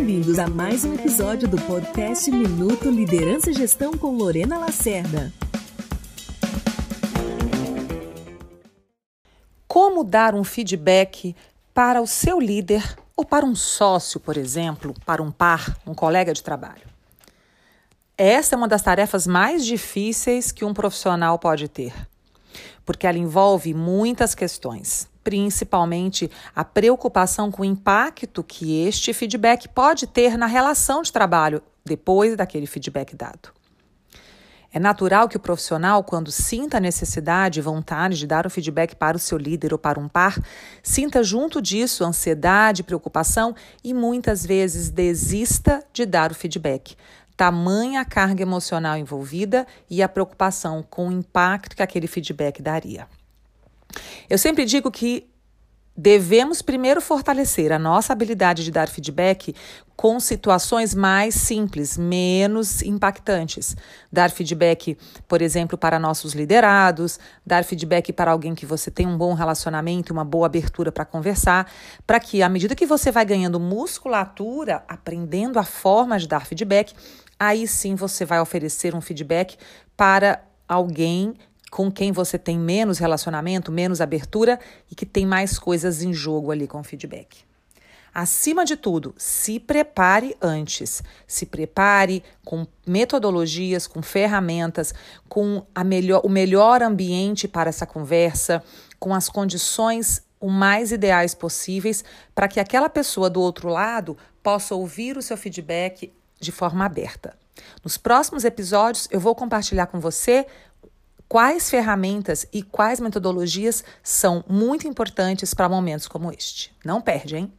Bem-vindos a mais um episódio do podcast Minuto Liderança e Gestão com Lorena Lacerda. Como dar um feedback para o seu líder ou para um sócio, por exemplo, para um par, um colega de trabalho? Essa é uma das tarefas mais difíceis que um profissional pode ter, porque ela envolve muitas questões principalmente a preocupação com o impacto que este feedback pode ter na relação de trabalho depois daquele feedback dado. É natural que o profissional, quando sinta a necessidade e vontade de dar o feedback para o seu líder ou para um par, sinta junto disso ansiedade, preocupação e muitas vezes desista de dar o feedback. Tamanha a carga emocional envolvida e a preocupação com o impacto que aquele feedback daria. Eu sempre digo que devemos primeiro fortalecer a nossa habilidade de dar feedback com situações mais simples, menos impactantes. Dar feedback, por exemplo, para nossos liderados, dar feedback para alguém que você tem um bom relacionamento, uma boa abertura para conversar, para que à medida que você vai ganhando musculatura, aprendendo a forma de dar feedback, aí sim você vai oferecer um feedback para alguém com quem você tem menos relacionamento, menos abertura e que tem mais coisas em jogo ali com o feedback. Acima de tudo, se prepare antes. Se prepare com metodologias, com ferramentas, com melhor, o melhor ambiente para essa conversa, com as condições o mais ideais possíveis para que aquela pessoa do outro lado possa ouvir o seu feedback de forma aberta. Nos próximos episódios, eu vou compartilhar com você quais ferramentas e quais metodologias são muito importantes para momentos como este. Não perde, hein?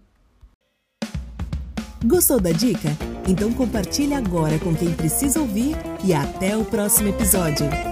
Gostou da dica? Então compartilhe agora com quem precisa ouvir e até o próximo episódio.